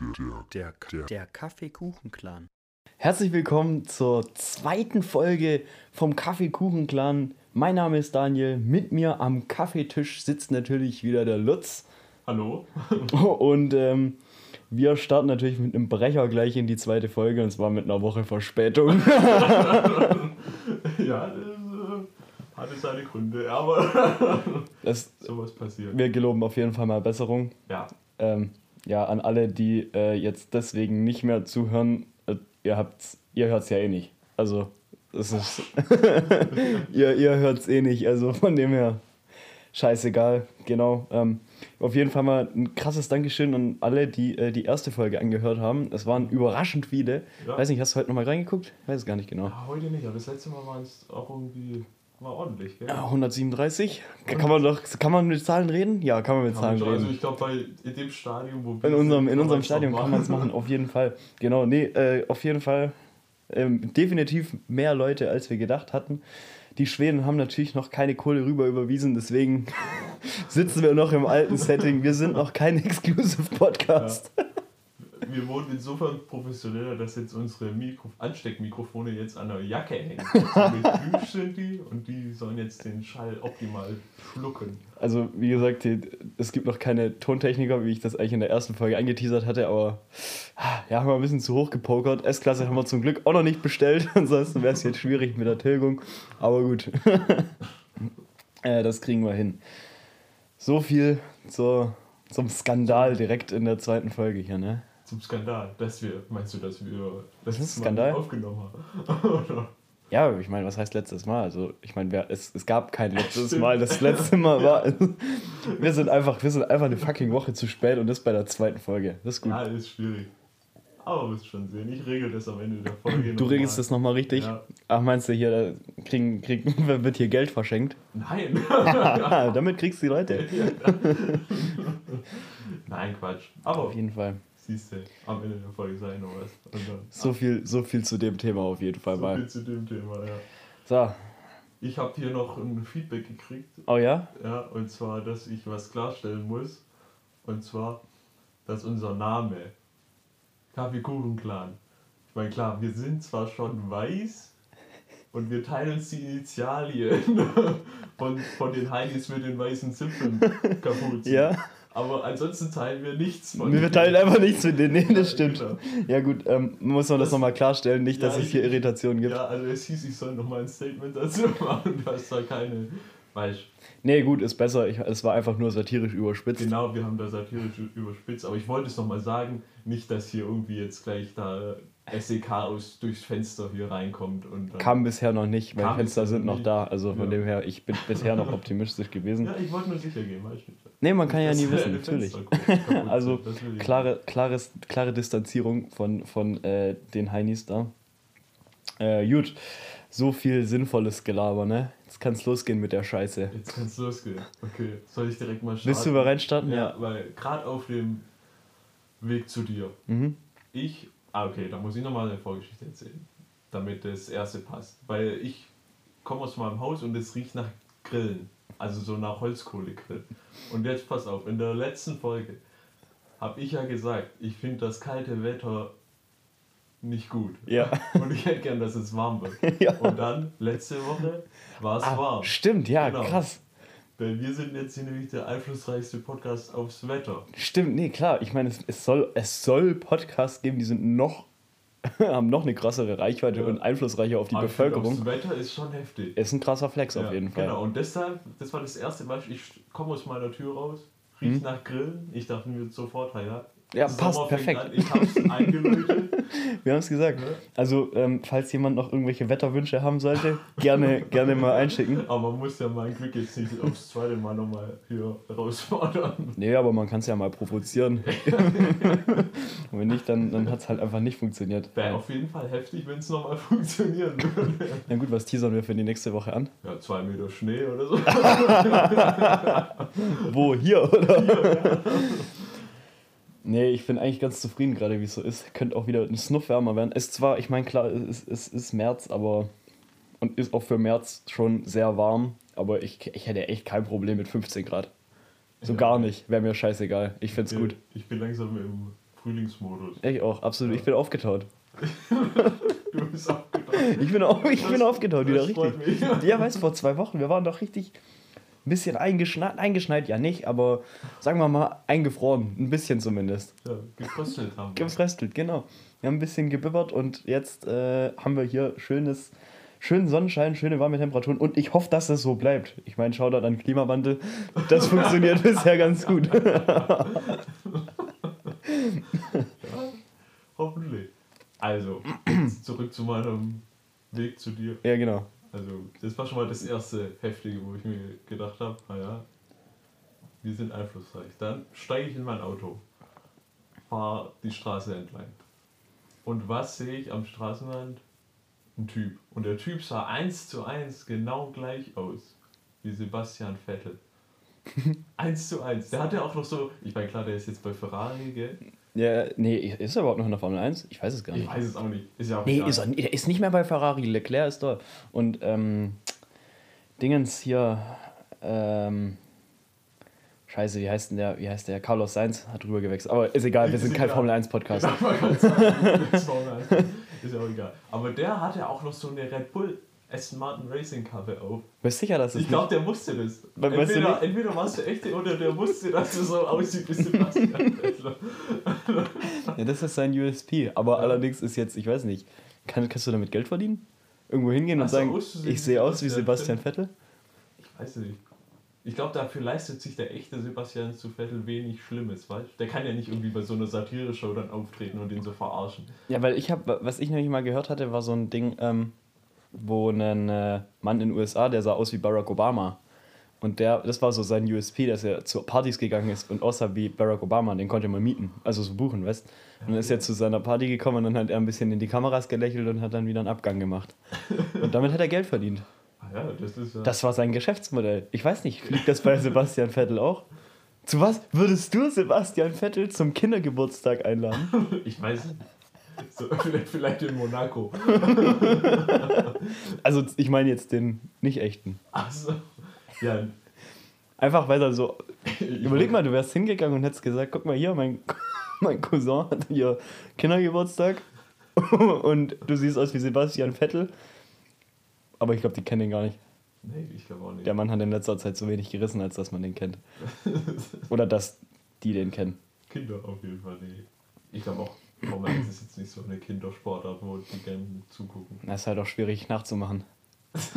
Der, der, der Kaffeekuchen-Clan. Herzlich willkommen zur zweiten Folge vom Kaffeekuchen-Clan. Mein Name ist Daniel. Mit mir am Kaffeetisch sitzt natürlich wieder der Lutz. Hallo. Und ähm, wir starten natürlich mit einem Brecher gleich in die zweite Folge und zwar mit einer Woche Verspätung. ja, das äh, hatte seine Gründe, aber Das, sowas passiert. wir geloben auf jeden Fall mal Besserung. Ja, Ähm, ja, an alle, die äh, jetzt deswegen nicht mehr zuhören, äh, ihr habt's, ihr hört's ja eh nicht. Also, es ist. ihr ihr hört's eh nicht, also von dem her. Scheißegal, genau. Ähm, auf jeden Fall mal ein krasses Dankeschön an alle, die äh, die erste Folge angehört haben. Es waren überraschend viele. Ja. Weiß nicht, hast du heute nochmal reingeguckt? Weiß es gar nicht genau. ja, heute nicht, aber das letzte Mal war es auch irgendwie war ordentlich, gell? Ja, 137? Kann man doch, kann man mit Zahlen reden? Ja, kann man mit Kann Zahlen man schon- reden. also ich glaube, bei in dem Stadium, wo wir In unserem, in unserem Stadion kann man es machen, auf jeden Fall. Genau, nee, äh, auf jeden Fall ähm, definitiv mehr Leute, als wir gedacht hatten. Die Schweden haben natürlich noch keine Kohle rüber überwiesen, deswegen sitzen wir noch im alten Setting. Wir sind noch kein Exclusive Podcast. Wir wurden insofern professioneller, dass jetzt unsere Mikro Ansteckmikrofone jetzt an der Jacke hängen. Also mit die und die sollen jetzt den Schall optimal schlucken. Also, wie gesagt, es gibt noch keine Tontechniker, wie ich das eigentlich in der ersten Folge angeteasert hatte, aber ah, ja, haben wir ein bisschen zu hoch gepokert. S-Klasse haben wir zum Glück auch noch nicht bestellt, ansonsten wäre es jetzt schwierig mit der Tilgung. Aber gut, äh, das kriegen wir hin. So viel zur, zum Skandal direkt in der zweiten Folge hier, ne? Zum Skandal, dass wir, meinst du, dass wir das ist ein Skandal? aufgenommen haben? Ja, ich meine, was heißt letztes Mal? Also, ich meine, es, es gab kein letztes. Mal. Das letzte Mal war. Wir sind, einfach, wir sind einfach eine fucking Woche zu spät und das bei der zweiten Folge. Das ist gut. Ja, ist schwierig. Aber wirst schon sehen. Ich regel das am Ende der Folge. Du regelst das nochmal richtig? Ja. Ach, meinst du hier, kriegen, kriegen, wird hier Geld verschenkt? Nein. Damit kriegst du die Leute. Nein, Quatsch. Aber Auf jeden Fall. Siehst du, am Ende der Folge ich noch was. So viel, so viel zu dem Thema auf jeden Fall so mal. viel zu dem Thema, ja. So, Ich habe hier noch ein Feedback gekriegt. oh ja? Ja, und zwar, dass ich was klarstellen muss. Und zwar, dass unser Name Kaffeekuchen-Clan. Ich meine, klar, wir sind zwar schon weiß und wir teilen uns die Initialien von, von den Heinis mit den weißen Zipfeln kaputt. Ja? Aber ansonsten teilen wir nichts von Wir teilen einfach nichts mit denen. Nee, das stimmt. Genau. Ja, gut, ähm, muss man das Das- nochmal klarstellen, nicht, dass Ja, es hier Irritationen gibt. Ja, also es hieß, ich soll nochmal ein Statement dazu machen, dass da keine. Weißt Nee, gut, ist besser. Ich, es war einfach nur satirisch überspitzt. Genau, wir haben da satirisch überspitzt, aber ich wollte es nochmal sagen, nicht, dass hier irgendwie jetzt gleich da SEK aus, durchs Fenster hier reinkommt und Kam bisher noch nicht, meine Fenster sind noch nicht. da. Also von Ja. dem her, ich bin bisher noch optimistisch gewesen. Ja, ich wollte nur sicher gehen, weißt du. Nee, man kann ja nie wissen, natürlich. Also ich klare, klares, klare Distanzierung von, von äh, den Heinis da. Äh, gut, so viel sinnvolles Gelaber, ne? Jetzt kann's losgehen mit der Scheiße. Jetzt kann's losgehen. Okay, soll ich direkt mal starten? Willst du bereit starten? Ja, weil gerade auf dem Weg zu dir, Mhm. ich, ah okay, da muss ich nochmal eine Vorgeschichte erzählen, damit das erste passt. Weil ich komme aus meinem Haus und es riecht nach Grillen, also so nach Holzkohlegrillen. Und jetzt pass auf, in der letzten Folge habe ich ja gesagt, ich finde das kalte Wetter nicht gut. Ja. Und ich hätte gern, dass es warm wird. Ja. Und dann, letzte Woche, war es Ah, warm. stimmt, ja, Genau. krass. Weil wir sind jetzt hier nämlich der einflussreichste Podcast aufs Wetter. Stimmt, nee, klar. Ich meine, es, es, soll, es soll Podcasts geben, die sind noch, haben noch eine krassere Reichweite Ja. und einflussreicher auf die Aber Bevölkerung. Das Wetter ist schon heftig. Ist ein krasser Flex auf Ja, jeden Fall. Genau, und deshalb, das war das erste Mal, ich komme aus meiner Tür raus, riecht nach Grillen. Ich dachte mir sofort, ja, Ja, passt, Sommer fängt perfekt. An. Ich hab's. Wir haben es gesagt. Ja. Also, ähm, falls jemand noch irgendwelche Wetterwünsche haben sollte, gerne, gerne mal einschicken. Aber man muss ja mein Glück jetzt nicht aufs zweite Mal nochmal hier herausfordern. Nee, aber man kann es ja mal provozieren. Und wenn nicht, dann, dann hat es halt einfach nicht funktioniert. Wäre auf jeden Fall heftig, wenn es nochmal funktionieren würde. Na gut, was teasern wir für die nächste Woche an? Ja, zwei Meter Schnee oder so. Wo? Hier, oder? Nee, ich bin eigentlich ganz zufrieden gerade, wie es so ist. Könnte auch wieder ein Snuff wärmer werden. Es ist zwar, ich meine, klar, es, es ist März, aber. Und ist auch für März schon sehr warm. Aber ich, ich hätte echt kein Problem mit 15 Grad. So Ja. gar nicht. Wäre mir scheißegal. Ich find's gut. Ich bin langsam im Frühlingsmodus. Ich auch, absolut. Ich bin aufgetaut. Du bist abgedacht. Ich bin, auf, ich bin aufgetaut, wieder Das richtig. mich. Ja, weißt du, vor zwei Wochen, wir waren doch richtig ein bisschen eingeschneit, eingeschneit, ja nicht, aber sagen wir mal eingefroren, ein bisschen zumindest. Ja, gefröstelt haben wir. Gefröstelt, genau. Wir haben ein bisschen gebibbert und jetzt äh, haben wir hier schönes, schönen Sonnenschein, schöne warme Temperaturen und ich hoffe, dass das so bleibt. Ich meine, schau da an Klimawandel, das funktioniert bisher ganz gut. Hoffentlich. Also, zurück zu meinem Weg zu dir. ja, genau. Also, das war schon mal das erste Heftige, wo ich mir gedacht habe, naja, wir sind einflussreich. Dann steige ich in mein Auto, fahre die Straße entlang. Und was sehe ich am Straßenrand? Ein Typ. Und der Typ sah eins zu eins genau gleich aus wie Sebastian Vettel. eins zu eins. Der hatte auch noch so, ich meine, klar, der ist jetzt bei Ferrari, gell? Ja, nee, ist er überhaupt noch in der Formel 1? Ich weiß es gar Ich nicht. weiß es auch nicht. Ist ja auch Nee, ist er, er ist nicht mehr bei Ferrari. Leclerc ist da. Und ähm, Dingens hier, ähm, Scheiße, wie heißt denn der? Wie heißt der? Carlos Sainz hat rüber gewechselt. Aber ist egal, wir Ist sind kein egal. Formel 1 Podcast. Ich mir einfach- ist ja auch egal. Aber der hatte auch noch so eine Red Bull Aston Martin Racing Kappe auf. Bist du sicher, dass es Ich glaube, der wusste das. We- weißt du Entweder, nicht? entweder warst du echt oder der wusste, dass du so aussieht wie Sebastian Vettel. Ja, das ist sein USP. Aber allerdings ist jetzt, ich weiß nicht, kann, kannst du damit Geld verdienen? Irgendwo hingehen und Also sagen, auszusehen ich sehe aus wie Sebastian Vettel? Ich weiß nicht. Ich glaube, dafür leistet sich der echte Sebastian zu Vettel wenig Schlimmes, weißt? Der kann ja nicht irgendwie bei so einer Satire-Show dann auftreten und ihn so verarschen. Ja, weil ich habe, was ich nämlich mal gehört hatte, war so ein Ding, ähm, wo ein äh, Mann in den USA, der sah aus wie Barack Obama. Und der, das war so sein USP, dass er zu Partys gegangen ist und aussah wie Barack Obama. Den konnte man mieten, also so buchen, weißt Und dann ist er zu seiner Party gekommen und dann hat er ein bisschen in die Kameras gelächelt und hat dann wieder einen Abgang gemacht. Und damit hat er Geld verdient. Ah ja, das ist ja. Das war sein Geschäftsmodell. Ich weiß nicht, fliegt das bei Sebastian Vettel auch? Zu was würdest du Sebastian Vettel zum Kindergeburtstag einladen? Ich weiß nicht. So, vielleicht, vielleicht in Monaco. Also ich meine jetzt den nicht echten. Achso. Ja, Einfach weil er so. ich Überleg mal, du wärst hingegangen und hättest gesagt: guck mal hier, mein, mein Cousin hat hier Kindergeburtstag und du siehst aus wie Sebastian Vettel. Aber ich glaube, die kennen ihn gar nicht. Nee, ich glaube auch nicht. Der Mann hat in letzter Zeit so wenig gerissen, als dass man den kennt. Oder dass die den kennen. Kinder auf jeden Fall, nee. Ich glaube auch, Formel 1 ist jetzt nicht so eine Kindersportart, wo die gerne zugucken. Das ist halt auch schwierig nachzumachen.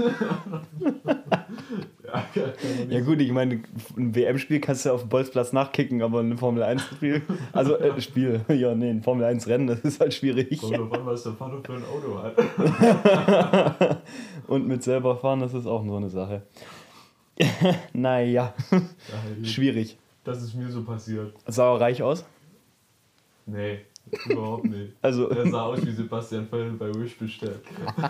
Ja, Ja gut, ich meine, ein WM-Spiel kannst du auf dem Bolzplatz nachkicken, aber ein Formel-1-Spiel, also äh, Spiel, ja nee, ein Formel-1-Rennen, das ist halt schwierig. Kommt drauf an, was der Vater für ein Auto hat. Und mit selber fahren, das ist auch so eine Sache. naja, Ja, schwierig. Das ist mir so passiert. Sah er reich aus? Nee, überhaupt nicht. Also, Der sah aus wie Sebastian Vettel bei Wish bestellt.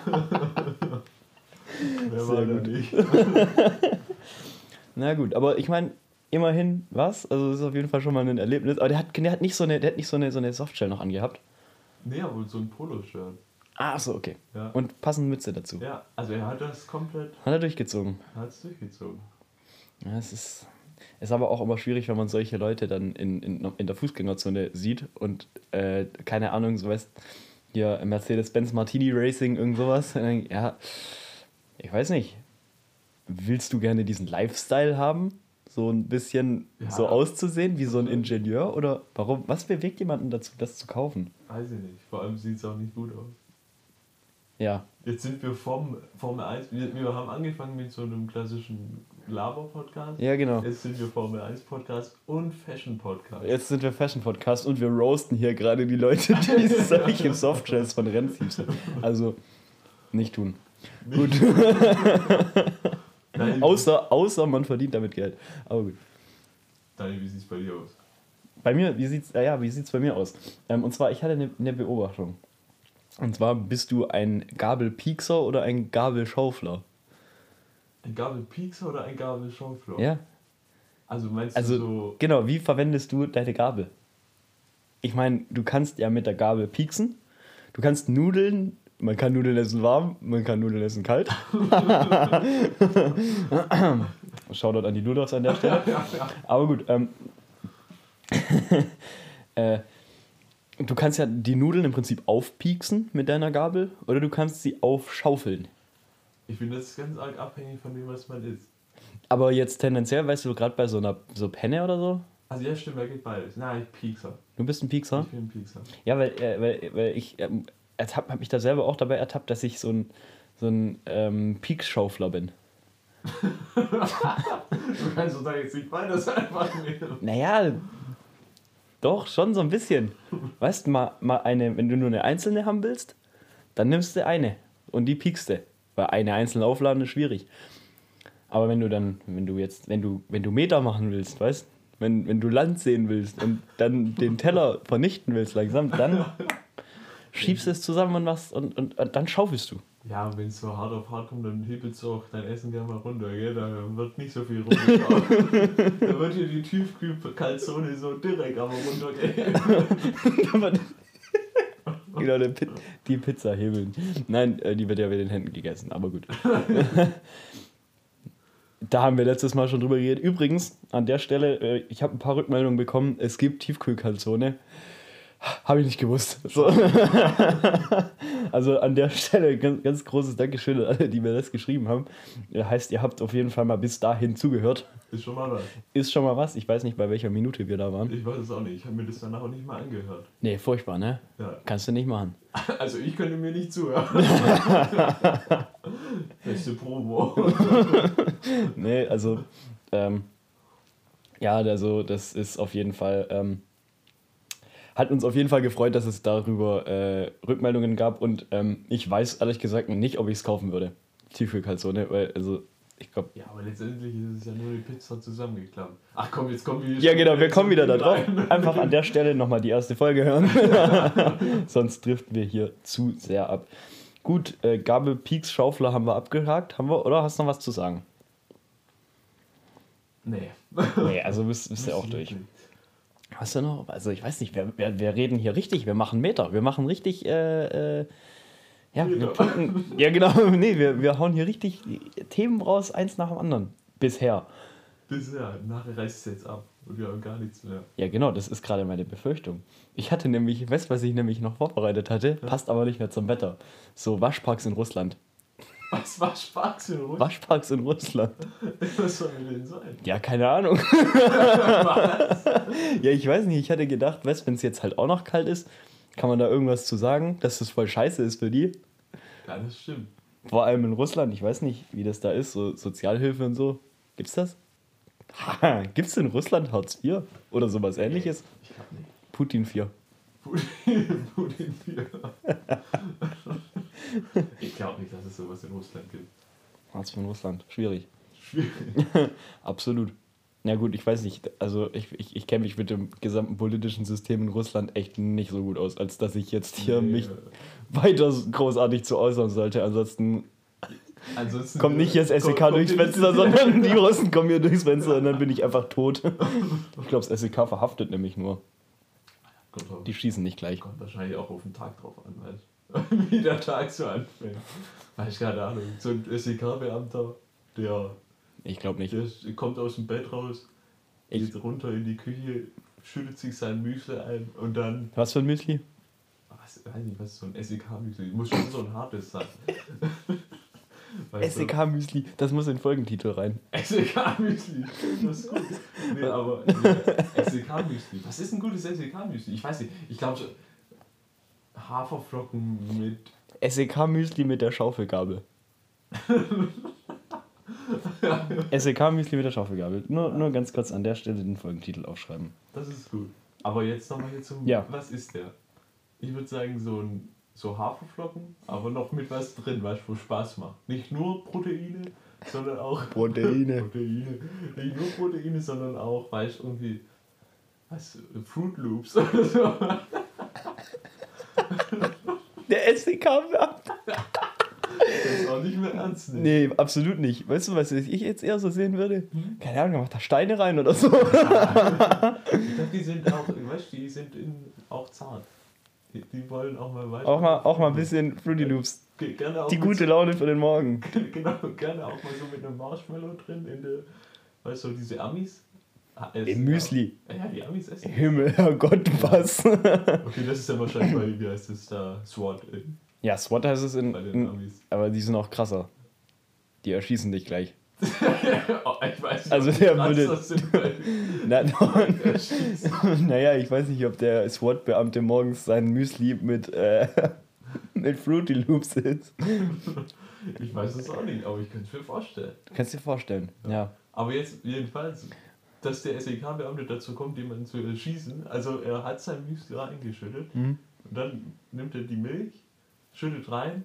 Wer war da gut. nicht? na gut, aber ich meine, immerhin was, also das ist auf jeden Fall schon mal ein Erlebnis. Aber der hat, der hat nicht so eine, der hat nicht so eine, so eine Softshell noch angehabt. Nee, aber so ein Poloshirt. Ah, so, okay. Ja. Und passende Mütze dazu. ja, also er hat das komplett, Hat er durchgezogen. hat es durchgezogen. Ja, es ist, ist aber auch immer schwierig, wenn man solche Leute dann in, in, in der Fußgängerzone sieht und äh, keine Ahnung, so weißt, hier Mercedes-Benz Martini Racing, irgend sowas. Dann, Ja, ich weiß nicht. Willst du gerne diesen Lifestyle haben? So ein bisschen Ja. so auszusehen wie so ein Ingenieur? Oder warum? Was bewegt jemanden dazu, das zu kaufen? Weiß ich nicht. Vor allem sieht es auch nicht gut aus. Ja. Jetzt sind wir vom Formel 1. Wir, wir haben angefangen mit so einem klassischen Laber-Podcast. Ja, genau. Jetzt sind wir Formel 1 Podcast und Fashion Podcast. Jetzt sind wir Fashion Podcast und wir roasten hier gerade die Leute, die solche Softshells von Rennteams sind. Also nicht tun. Gut. Nein, außer, außer man verdient damit Geld. Aber gut. Daniel, wie sieht es bei dir aus? Bei mir, wie sieht's, ja, ja, wie sieht's bei mir aus? Ähm, und zwar, ich hatte eine, eine Beobachtung. Und zwar, bist du ein Gabelpiekser oder ein Gabelschaufler? Ein Gabelpiekser oder ein Gabelschaufler? Ja. Also meinst Also, du so. genau, wie verwendest du deine Gabel? Ich meine, du kannst ja mit der Gabel pieksen. Du kannst Nudeln, man kann Nudeln essen warm, man kann Nudeln essen kalt. Shoutout an die Ludolfs an der Stelle. Aber gut, ähm, äh, du kannst ja die Nudeln im Prinzip aufpieksen mit deiner Gabel oder du kannst sie aufschaufeln. Ich finde, das ist ganz arg abhängig von dem, was man isst. Aber jetzt tendenziell, weißt du, gerade bei so einer so Penne oder so, Also ja, stimmt, da geht beides. Nein, ich Piekser. du bist ein Piekser. Ich bin ein Piekser. Ja, weil, äh, weil, weil ich ähm, ertapp, hab mich da selber auch dabei ertappt, dass ich so ein, so ein ähm, Piekschaufler bin. Du kannst doch da jetzt nicht beides einfach nehmen. Naja, doch, schon so ein bisschen. Weißt du, mal, mal eine, wenn du nur eine einzelne haben willst, dann nimmst du eine und die piekst du. Weil eine einzelne aufladen ist schwierig. Aber wenn du dann, wenn du jetzt, wenn du, wenn du Meter machen willst, weißt wenn, wenn du Land sehen willst und dann den Teller vernichten willst langsam, dann schiebst du es zusammen und machst und, und, und dann schaufelst du. Ja, wenn es so hart auf hart kommt, dann hebelst du auch dein Essen gerne mal runter, gell? Da wird nicht so viel runtergeschaut. da wird hier die Tiefkühlkalzone so direkt aber runtergehen. genau, die, Pi die Pizza hebeln. Nein, äh, die wird ja mit den Händen gegessen, aber gut. da haben wir letztes Mal schon drüber geredet. Übrigens, an der Stelle, äh, ich habe ein paar Rückmeldungen bekommen, es gibt Tiefkühlkalzone. Habe ich nicht gewusst. So. also an der Stelle ganz, ganz großes Dankeschön an alle, die mir das geschrieben haben. Heißt, ihr habt auf jeden Fall mal bis dahin zugehört. Ist schon mal was. Ist schon mal was. Ich weiß nicht, bei welcher Minute wir da waren. Ich weiß es auch nicht. Ich habe mir das danach auch nicht mal angehört. Nee, furchtbar, ne? Ja. Kannst du nicht machen. Also ich könnte mir nicht zuhören. Beste Promo. Nee, also, ähm, ja, also das ist auf jeden Fall, ähm, hat uns auf jeden Fall gefreut, dass es darüber äh, Rückmeldungen gab und ähm, ich weiß ehrlich gesagt nicht, ob ich es kaufen würde. Tiefkühlkalzone, weil, also, ich glaube, Ja, aber letztendlich ist es ja nur die Pizza zusammengeklappt. Ach komm, jetzt kommen wir Ja, genau, wir kommen wieder da drauf. Einfach an der Stelle nochmal die erste Folge hören. Sonst driften wir hier zu sehr ab. Gut, äh, Gabel, Peaks, Schaufler haben wir abgehakt, haben wir, oder hast du noch was zu sagen? Nee. Nee, also bist, bist du auch durch. Hast du noch? Also ich weiß nicht, wir, wir, wir reden hier richtig, wir machen Meter, wir machen richtig, äh, äh, ja, wir punkten, ja genau, nee, wir, wir hauen hier richtig Themen raus, eins nach dem anderen. Bisher. Bisher, nachher reißt es jetzt ab und wir haben gar nichts mehr. Ja genau, das ist gerade meine Befürchtung. Ich hatte nämlich, weißt du, was ich nämlich noch vorbereitet hatte? Passt aber nicht mehr zum Wetter. So Waschparks in Russland. Was war Spaß in Ruhe? Waschparks in Russland. Was soll denn denn sein? Ja, keine Ahnung. ja, ich weiß nicht, ich hatte gedacht, weißt wenn es jetzt halt auch noch kalt ist, kann man da irgendwas zu sagen, dass das voll scheiße ist für die. Ja, das stimmt. Vor allem in Russland, ich weiß nicht, wie das da ist, so Sozialhilfe und so. Gibt's das? Gibt's in Russland Hartz IV oder sowas ähnliches? Ich glaube nicht. Putin 4. Putin, Putin 4. ich glaube nicht, dass es sowas in Russland gibt. Hartz in Russland, schwierig. Schwierig. Absolut. Na gut, ich weiß nicht, also ich, ich, ich kenne mich mit dem gesamten politischen System in Russland echt nicht so gut aus, als dass ich jetzt hier Nee, mich äh, weiter großartig zu äußern sollte. Ansonsten Ansonsten kommt nicht hier das SEK kommt durchs Fenster, sondern die Russen kommen hier durchs Fenster und dann bin ich einfach tot. Ich glaube, das SEK verhaftet nämlich nur. Die schießen nicht gleich. kommt wahrscheinlich auch auf den Tag drauf an, weißt du? Wie der Tag so anfängt. Weiß ich keine Ahnung. So ein SEK-Beamter, der, Ich glaube nicht. der kommt aus dem Bett raus, Ich- geht runter in die Küche, schüttet sich sein Müsli ein und dann Was für ein Müsli? Was, weiß nicht, was ist so ein SEK-Müsli? Muss schon so ein hartes sein. Weißt du? SEK-Müsli, das muss in den Folgentitel rein. SEK-Müsli. Das ist gut. Nee, aber nee, SEK-Müsli. Was ist ein gutes SEK-Müsli? Ich weiß nicht. Ich glaube Haferflocken mit. SEK-Müsli mit der Schaufelgabel. SEK-Müsli mit der Schaufelgabel. Nur, nur ganz kurz an der Stelle den Folgentitel aufschreiben. Das ist gut. Aber jetzt nochmal hier zum. Ja. Was ist der? Ich würde sagen, so ein. So Haferflocken, aber noch mit was drin, du, wo Spaß macht. Nicht nur Proteine, sondern auch. Proteine. Proteine. Nicht nur Proteine, sondern auch, weißt irgendwie. Was? Fruit Loops oder so. Der SEK-Beamte. Das ist auch nicht mehr ernst nehmen. Nee, absolut nicht. Weißt du, was ich jetzt eher so sehen würde? Keine Ahnung, macht da Steine rein oder so. Ich glaube, die sind auch, weißt du, die sind in, auch zart. Die, die wollen auch mal weiter. Auch mal, auch mal ein bisschen Fruity Loops. Ge- Gerne auch Die gute Laune für den Morgen. Genau, gerne auch mal so mit einem Marshmallow drin in der, weißt du, diese Amis. Essen, Im Müsli. Ja, ja die Amis essen. Himmel, oh Gott, was? Okay, das ist ja wahrscheinlich bei, wie heißt das da, SWAT in, ja, SWAT heißt es in, bei den in. Amis. Aber die sind auch krasser. Die erschießen dich gleich. oh, ich weiß nicht, Also der würde- Na, naja, ich weiß nicht, ob der SWAT-Beamte morgens sein Müsli mit, äh, mit Fruity Loops isst. Ich weiß es auch nicht, aber ich könnte es mir vorstellen. Du kannst dir vorstellen. Ja. Aber jetzt jedenfalls, dass der SEK-Beamte dazu kommt, jemanden zu erschießen. Also er hat sein Müsli reingeschüttet Mhm. und dann nimmt er die Milch, schüttet rein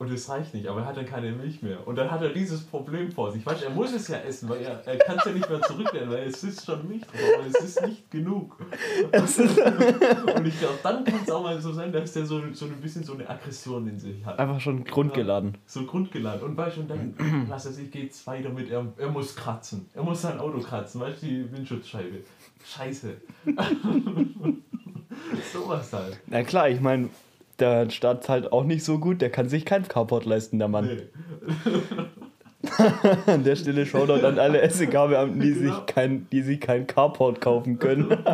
und es reicht nicht, aber er hat dann keine Milch mehr. Und dann hat er dieses Problem vor sich. Weißt du, er muss es ja essen, weil er, er kann es ja nicht mehr zurücknehmen, weil es ist schon Milch drauf, aber es ist nicht genug. Und ich glaube, dann kann es auch mal so sein, dass der so, so ein bisschen so eine Aggression in sich hat. Einfach schon grundgeladen. So grundgeladen. Und weißt du, und dann, was weiß ich, geht's weiter mit, er, er muss kratzen. Er muss sein Auto kratzen, weißt du, die Windschutzscheibe. Scheiße. Sowas halt. Na klar, ich meine, der Staat halt auch nicht so gut, der kann sich kein Carport leisten, der Mann. Nee. An der Stelle Shoutout an alle SEK-Beamten, die, Genau. sich kein, die sich kein Carport kaufen können.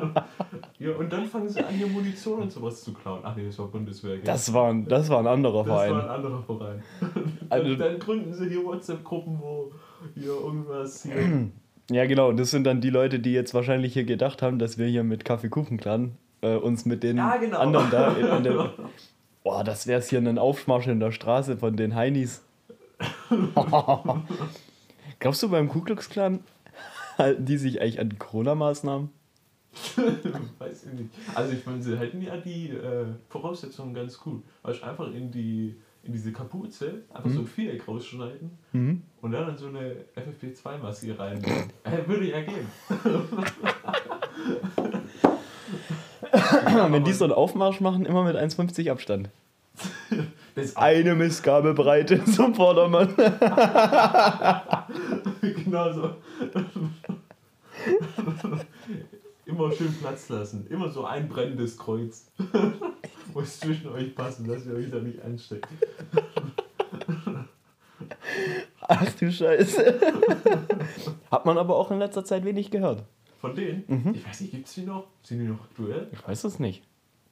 Ja, und dann fangen sie an, hier Munition und sowas zu klauen. Ach nee, das war Bundeswehr. gell? Das war ein, das war ein anderer das war ein Verein. anderer Verein. Also- dann, dann gründen sie hier WhatsApp-Gruppen, wo hier irgendwas hier. Ja, genau. Das sind dann die Leute, die jetzt wahrscheinlich hier gedacht haben, dass wir hier mit Kaffeekuchenclan äh, uns mit den Ja, genau. anderen da in, in der. Boah, das wäre hier ein Aufmarsch in der Straße von den Heinis. Glaubst du, beim Ku Klux Klan halten die sich eigentlich an die Corona-Maßnahmen? Weiß ich nicht. Also ich meine, sie halten ja die äh, Voraussetzungen ganz gut. Weißt du, einfach in die in diese Kapuze einfach so ein Viereck rausschneiden Mhm. und dann in so eine FFP2-Maske rein. äh, würde ja gehen. Wenn die so einen Aufmarsch machen, immer mit 1,50 Abstand. Das Eine Missgabebreite zum Vordermann. genau so. Immer schön Platz lassen. Immer so ein brennendes Kreuz. Muss zwischen euch passen, dass ihr euch da nicht ansteckt. Ach du Scheiße. Hat man aber auch in letzter Zeit wenig gehört. Von denen, ich weiß nicht, gibt es die noch? Sind die noch aktuell? Ich weiß es nicht.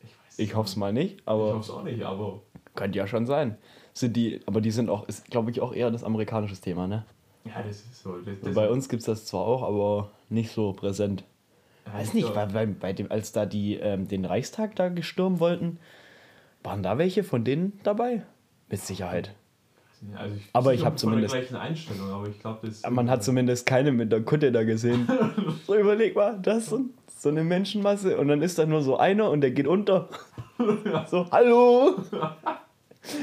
Ich weiß Ich hoffe es mal nicht, Ich aber hoffe es auch nicht, aber könnte ja schon sein. Sind die, aber die sind auch, ist glaube ich auch eher das amerikanische Thema, ne? ja, das ist so. Das, das Bei uns gibt es das zwar auch, aber nicht so präsent. Ja, Weiß ich nicht, weil bei, bei dem, als da die ähm, den Reichstag da gestürmt wollten, waren da welche von denen dabei? Mit Sicherheit. Also ich, Aber ich sind hab von der zumindest- gleichen Einstellung, aber ich glaube, das. Man hat zumindest keine mit der Kutte da gesehen. So überleg mal, das ist so, eine Menschenmasse und dann ist da nur so einer und der geht unter. So, hallo!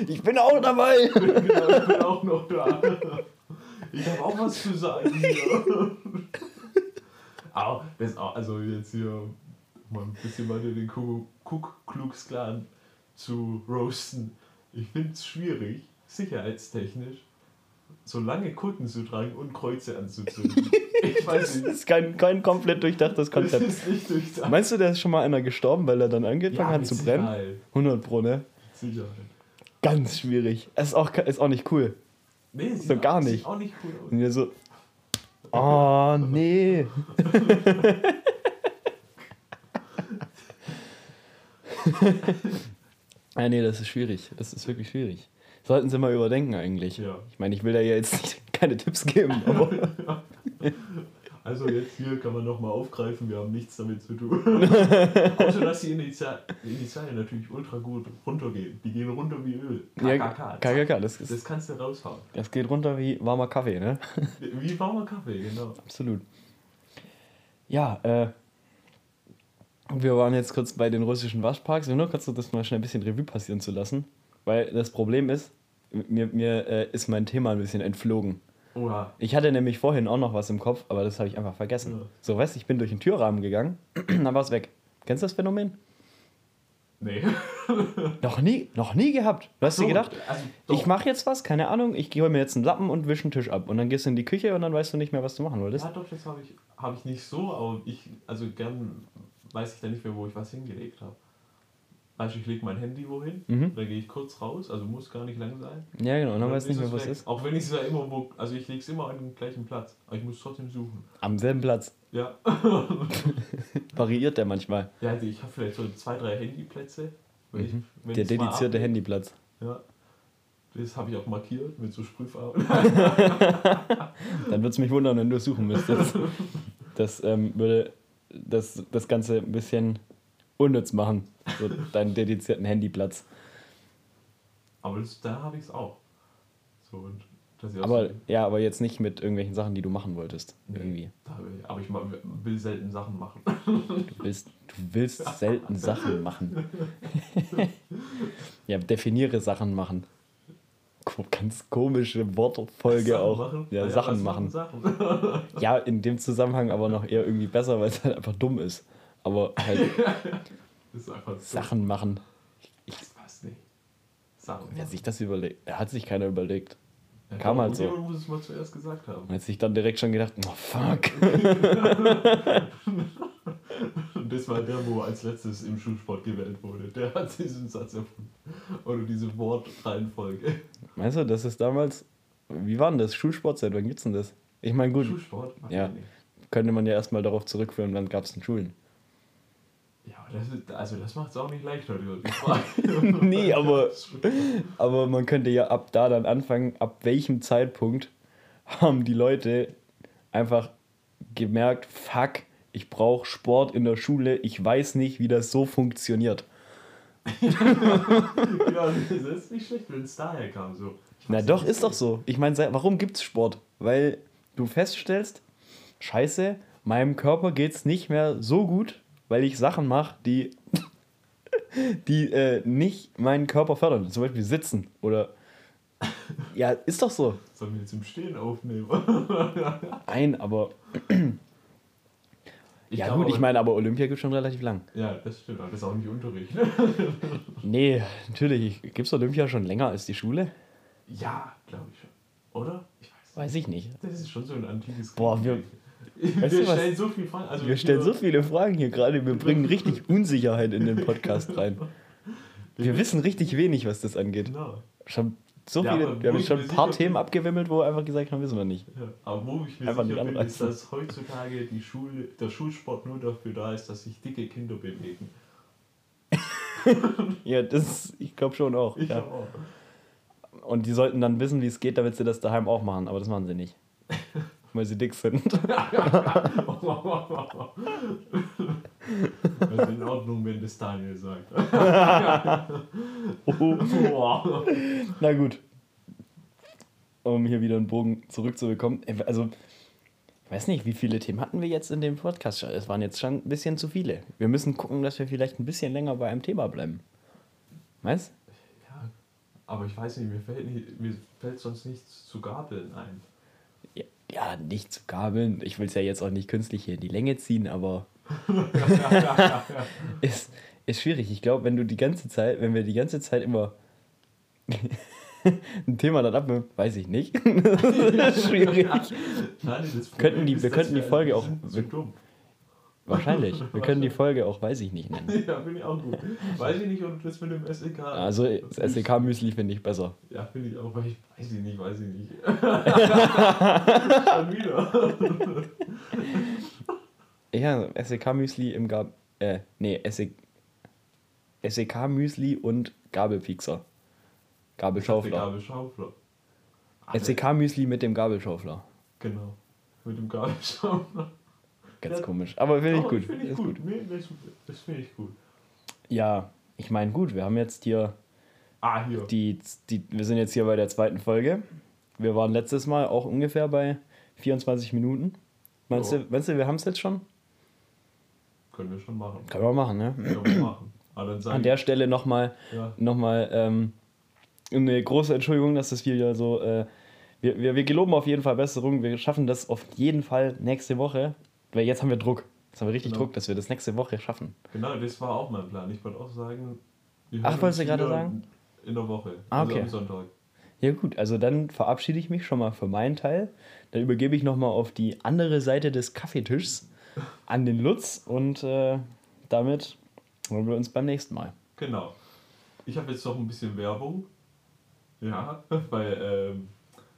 Ich bin auch dabei! genau, ich bin auch noch da. Ich habe auch was zu sagen hier. Aber das also jetzt hier mal ein bisschen weiter den Ku- Ku Klux Klan zu roasten. Ich finde es schwierig, sicherheitstechnisch, so lange Kutten zu tragen und Kreuze anzuzünden. Ich weiß Das nicht. ist kein, kein komplett durchdachtes Das Konzept. ist nicht durchdacht. Meinst du, da ist schon mal einer gestorben, weil er dann angefangen hat mit zu brennen? Sicherheit. 100 Pro, ne? Sicherheit. Ganz schwierig. Ist auch, ist auch nicht cool. Nee, sieht So gar auch, nicht. Sieht auch nicht cool aus. Und wir so, oh nee. ah nee, das ist schwierig. Das ist wirklich schwierig. Sollten sie mal überdenken eigentlich. Ja. Ich meine, ich will da ja jetzt nicht, keine Tipps geben, aber Also jetzt hier kann man nochmal aufgreifen, wir haben nichts damit zu tun. Außer dass die Initial Initialien natürlich ultra gut runtergehen. Die gehen runter wie Öl. KKK. KKK, das, ist, Das kannst du raushauen. das geht runter wie warmer Kaffee, ne? Wie warmer Kaffee, genau. Absolut. Ja, äh, wir waren jetzt kurz bei den russischen Waschparks. Nur kurz so das mal schnell ein bisschen Revue passieren zu lassen. Weil das Problem ist, mir, mir äh, ist mein Thema ein bisschen entflogen. Oha. Ich hatte nämlich vorhin auch noch was im Kopf, aber das habe ich einfach vergessen. Ja. So, weißt du, ich bin durch den Türrahmen gegangen, dann war es weg. Kennst du das Phänomen? Nee. Noch nie, noch nie gehabt. Du hast dir So, gedacht, also, ich mache jetzt was, keine Ahnung, ich hole mir jetzt einen Lappen und wische einen Tisch ab. Und dann gehst du in die Küche und dann weißt du nicht mehr, was du machen wolltest. Ja, doch, das habe ich, hab ich nicht so, aber ich, also gern weiß ich dann nicht mehr, wo ich was hingelegt habe. Also ich lege mein Handy wohin, Mhm. dann gehe ich kurz raus, also muss gar nicht lang sein. Ja, genau, und dann weißt du nicht mehr, es wo es weg. ist. Auch wenn ich es ja immer wo, also ich lege es immer an den gleichen Platz, aber ich muss trotzdem suchen. Am selben Platz. Ja. Variiert der manchmal. Ja, also ich habe vielleicht so zwei, drei Handyplätze. Wenn ich, wenn Der dedizierte. Handyplatz. Ja. Das habe ich auch markiert mit so Sprühfarben. Dann würde es mich wundern, wenn du es suchen müsstest. Das ähm, würde das, das Ganze ein bisschen unnütz machen, so deinen dedizierten Handyplatz. Aber das, da habe ich es auch. So, und Aber so, ja, aber jetzt nicht mit irgendwelchen Sachen, die du machen wolltest. Nee. Irgendwie. ich, aber ich will selten Sachen machen. Du willst, du willst selten Sachen machen. ja, definiere Sachen machen. Ganz komische Wortfolge Sachen auch. machen? Ja, Ah Sachen machen. Sachen? Ja, in dem Zusammenhang aber noch eher irgendwie besser, weil es halt einfach dumm ist. Aber halt ist. Sachen machen. Das passt nicht. Sachen Wer sich das überlegt, er hat sich keiner überlegt. Ja, kam halt so. Muss es mal zuerst gesagt haben. Und hat sich dann direkt schon gedacht, oh fuck. Und das war der, wo als letztes im Schulsport gewählt wurde. Der hat diesen Satz erfunden. Oder diese Wortreihenfolge. Meinst du, das ist damals, wie war denn das? Schulsport, seit wann gibt's denn das? Ich meine, gut, Schulsport? Weiß Ja. ich könnte man ja erstmal darauf zurückführen, wann gab es denn Schulen? Ja, aber das ist, also das macht es auch nicht leichter, die Frage. Nee, aber- Aber man könnte ja ab da dann anfangen, ab welchem Zeitpunkt haben die Leute einfach gemerkt, fuck, ich brauche Sport in der Schule, ich weiß nicht, wie das so funktioniert. ja, das ist nicht schlecht, wenn es daher kam. So. Na doch, ist doch so. Ich meine, warum gibt's Sport? Weil du feststellst, scheiße, meinem Körper geht's nicht mehr so gut, weil ich Sachen mache, die, die äh, nicht meinen Körper fördern. Zum Beispiel sitzen oder... Ja, ist doch so. Sollen wir jetzt im Stehen aufnehmen? Ein, aber... Ich ja gut, ich meine, aber Olympia gibt schon relativ lang. Ja, das stimmt, aber das ist auch nicht Unterricht. Nee, natürlich. Gibt's Olympia schon länger als die Schule? ja, glaube ich schon. Oder? Ich weiß Weiß ich nicht. Das ist schon so ein antikes Boah, wir- Wir Weißt was? stellen so viele Fragen. Also Wir stellen so hier- viele Fragen hier gerade. Wir bringen richtig Unsicherheit in den Podcast rein. Wir wissen richtig wenig, was das angeht. Genau. Schon so Ja, viele, wir haben schon ein paar Themen abgewimmelt, wo wir einfach gesagt haben, wissen wir nicht. Ja, aber wo ich mir Einfach sicher bin, ist, dass heutzutage die Schule, der Schulsport nur dafür da ist, dass sich dicke Kinder bewegen. Ja, das, ich glaube schon auch. Ich Ja. auch. Und die sollten dann wissen, wie es geht, damit sie das daheim auch machen. Aber das machen sie nicht. Weil sie dick sind. Das ist in Ordnung, wenn das Daniel sagt. Oh. Na gut. Um hier wieder einen Bogen zurückzubekommen. Äh, Also, ich weiß nicht, wie viele Themen hatten wir jetzt in dem Podcast? Es waren jetzt schon ein bisschen zu viele. Wir müssen gucken, dass wir vielleicht ein bisschen länger bei einem Thema bleiben. Weißt Ja, aber ich weiß nicht, mir fällt, nicht, mir fällt sonst nichts zu Gabeln ein. Ja, nicht zu gabeln. Ich will es ja jetzt auch nicht künstlich hier in die Länge ziehen, aber ist, ist schwierig. Ich glaube, wenn du die ganze Zeit, wenn wir die ganze Zeit immer ein Thema dann abnehmen, weiß ich nicht. das ist schwierig. Nein, das Könnten die- wir könnten die Folge auch- dumm. Wahrscheinlich. Wir können die Folge auch, weiß ich nicht nennen. Ja, finde ich auch gut. Weiß ich nicht, ob das mit dem SEK. Also das SEK-Müsli finde ich besser. Ja, finde ich auch, weil ich weiß ich nicht, weiß ich nicht. Schon wieder. Ja, SEK-Müsli im Gab... Äh, nee, SEK... SEK-Müsli und Gabelpiekser. Gabelschaufler. Gabelschaufler. SEK-Müsli mit dem Gabelschaufler. Genau. Mit dem Gabelschaufler. Ganz Ja. komisch. Aber finde ich Oh, gut. Finde ich gut. Das, finde ich gut. Ja, ich meine, gut, wir haben jetzt hier Ah, hier. die, die. Wir sind jetzt hier bei der zweiten Folge. Wir waren letztes Mal auch ungefähr bei 24 Minuten. Meinst, Ja. du, meinst du, wir haben es jetzt schon? Können wir schon machen. Können wir machen, ne? Können wir machen. Sag An der Stelle nochmal ja. noch mal, ähm, eine große Entschuldigung, dass das wieder so. Äh, wir, wir, wir geloben auf jeden Fall Besserung. Wir schaffen das auf jeden Fall nächste Woche. Weil jetzt haben wir Druck. Jetzt haben wir richtig Genau. Druck, dass wir das nächste Woche schaffen. Genau, das war auch mein Plan. Ich wollte auch sagen. wir Ach, wolltest du gerade sagen? In der Woche. Ah, Also okay. am Sonntag. Ja gut, also dann verabschiede ich mich schon mal für meinen Teil. Dann übergebe ich nochmal auf die andere Seite des Kaffeetischs an den Lutz und äh, damit hören wir uns beim nächsten Mal. Genau. Ich habe jetzt noch ein bisschen Werbung. Ja, weil ähm,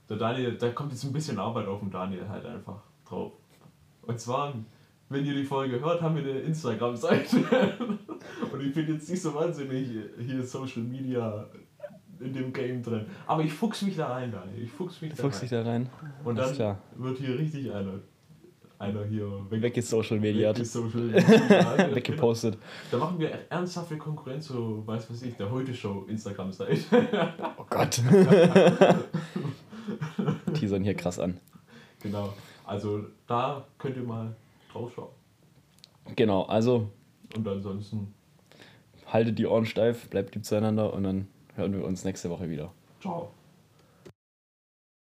der Daniel, da kommt jetzt ein bisschen Arbeit auf den Daniel halt einfach drauf. Und zwar wenn ihr die Folge hört, haben wir eine Instagram-Seite. Und ich bin jetzt nicht so wahnsinnig hier Social Media in dem Game drin. Aber ich fuchs mich da rein, Daniel. Ich fuchs mich da Fuchs rein. da rein. Und Alles dann klar. wird hier richtig einer, einer hier weg, Weg ist Social Media. weg ist Social Media. Weggepostet. Da machen wir ernsthafte Konkurrenz zu, weiß was ich, der Heute-Show Instagram-Seite. Oh Gott. Teasern hier krass an. genau. Also da könnt ihr mal drauf schauen. Genau, also Und ansonsten, haltet die Ohren steif, bleibt lieb zueinander und dann hören wir uns nächste Woche wieder. ciao.